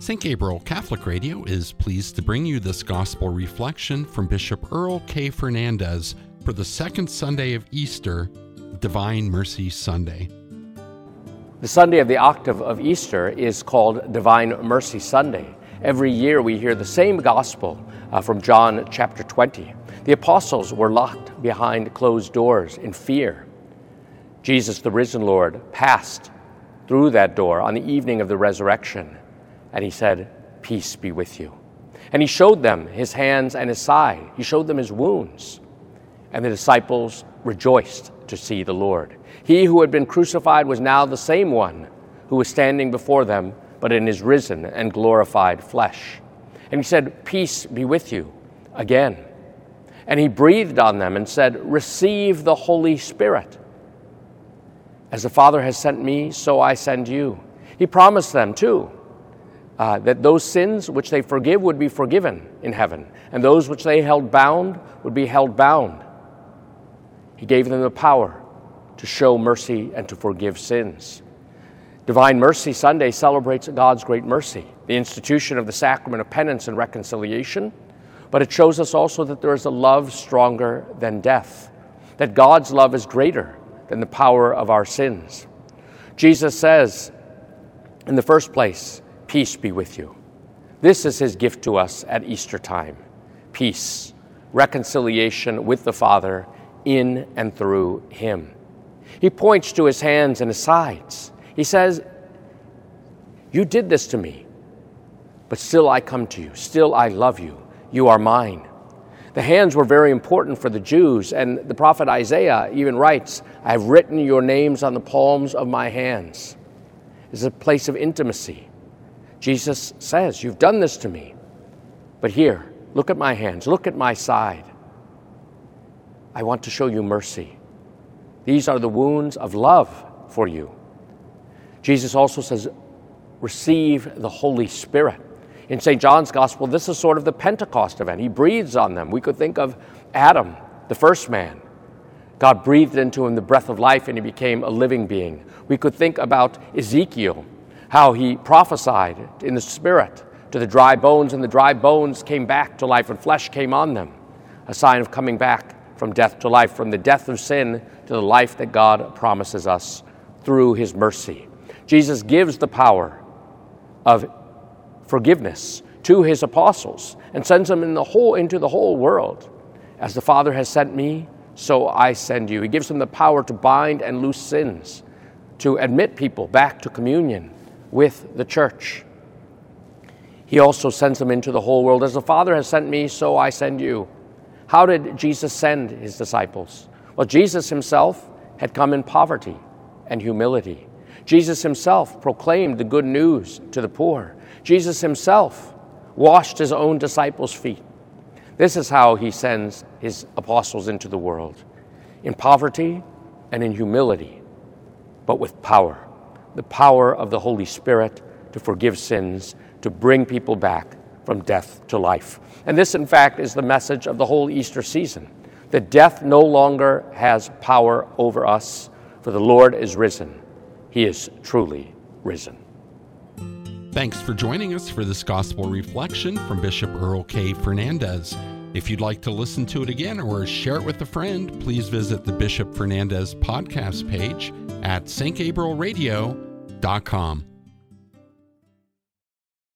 St. Gabriel Catholic Radio is pleased to bring you this gospel reflection from Bishop Earl K. Fernandes for the second Sunday of Easter, Divine Mercy Sunday. The Sunday of the octave of Easter is called Divine Mercy Sunday. Every year we hear the same gospel uh, from John chapter 20. The apostles were locked behind closed doors in fear. Jesus, the risen Lord, passed through that door on the evening of the resurrection and he said, Peace be with you. And he showed them his hands and his side. He showed them his wounds. And the disciples rejoiced to see the Lord. He who had been crucified was now the same one who was standing before them, but in his risen and glorified flesh. And he said, Peace be with you again. And he breathed on them and said, Receive the Holy Spirit. As the Father has sent me, so I send you. He promised them, too, uh, that those sins which they forgive would be forgiven in heaven, and those which they held bound would be held bound. He gave them the power to show mercy and to forgive sins. Divine Mercy Sunday celebrates God's great mercy, the institution of the sacrament of penance and reconciliation, but it shows us also that there is a love stronger than death, that God's love is greater than the power of our sins. Jesus says, in the first place, Peace be with you. This is his gift to us at Easter time peace, reconciliation with the Father in and through him. He points to his hands and his sides. He says, You did this to me, but still I come to you. Still I love you. You are mine. The hands were very important for the Jews, and the prophet Isaiah even writes, I have written your names on the palms of my hands. It's a place of intimacy. Jesus says, You've done this to me. But here, look at my hands, look at my side. I want to show you mercy. These are the wounds of love for you. Jesus also says, Receive the Holy Spirit. In St. John's Gospel, this is sort of the Pentecost event. He breathes on them. We could think of Adam, the first man. God breathed into him the breath of life and he became a living being. We could think about Ezekiel, how he prophesied in the Spirit to the dry bones, and the dry bones came back to life, and flesh came on them, a sign of coming back from death to life, from the death of sin to the life that God promises us through his mercy. Jesus gives the power of forgiveness to his apostles and sends them in the whole, into the whole world. As the Father has sent me, so I send you. He gives them the power to bind and loose sins, to admit people back to communion with the church. He also sends them into the whole world. As the Father has sent me, so I send you. How did Jesus send his disciples? Well, Jesus himself had come in poverty and humility. Jesus himself proclaimed the good news to the poor. Jesus himself washed his own disciples' feet. This is how he sends his apostles into the world in poverty and in humility, but with power the power of the Holy Spirit to forgive sins, to bring people back from death to life. And this, in fact, is the message of the whole Easter season that death no longer has power over us, for the Lord is risen. He is truly risen. Thanks for joining us for this gospel reflection from Bishop Earl K. Fernandes. If you'd like to listen to it again or share it with a friend, please visit the Bishop Fernandes podcast page at stgabrielradio.com.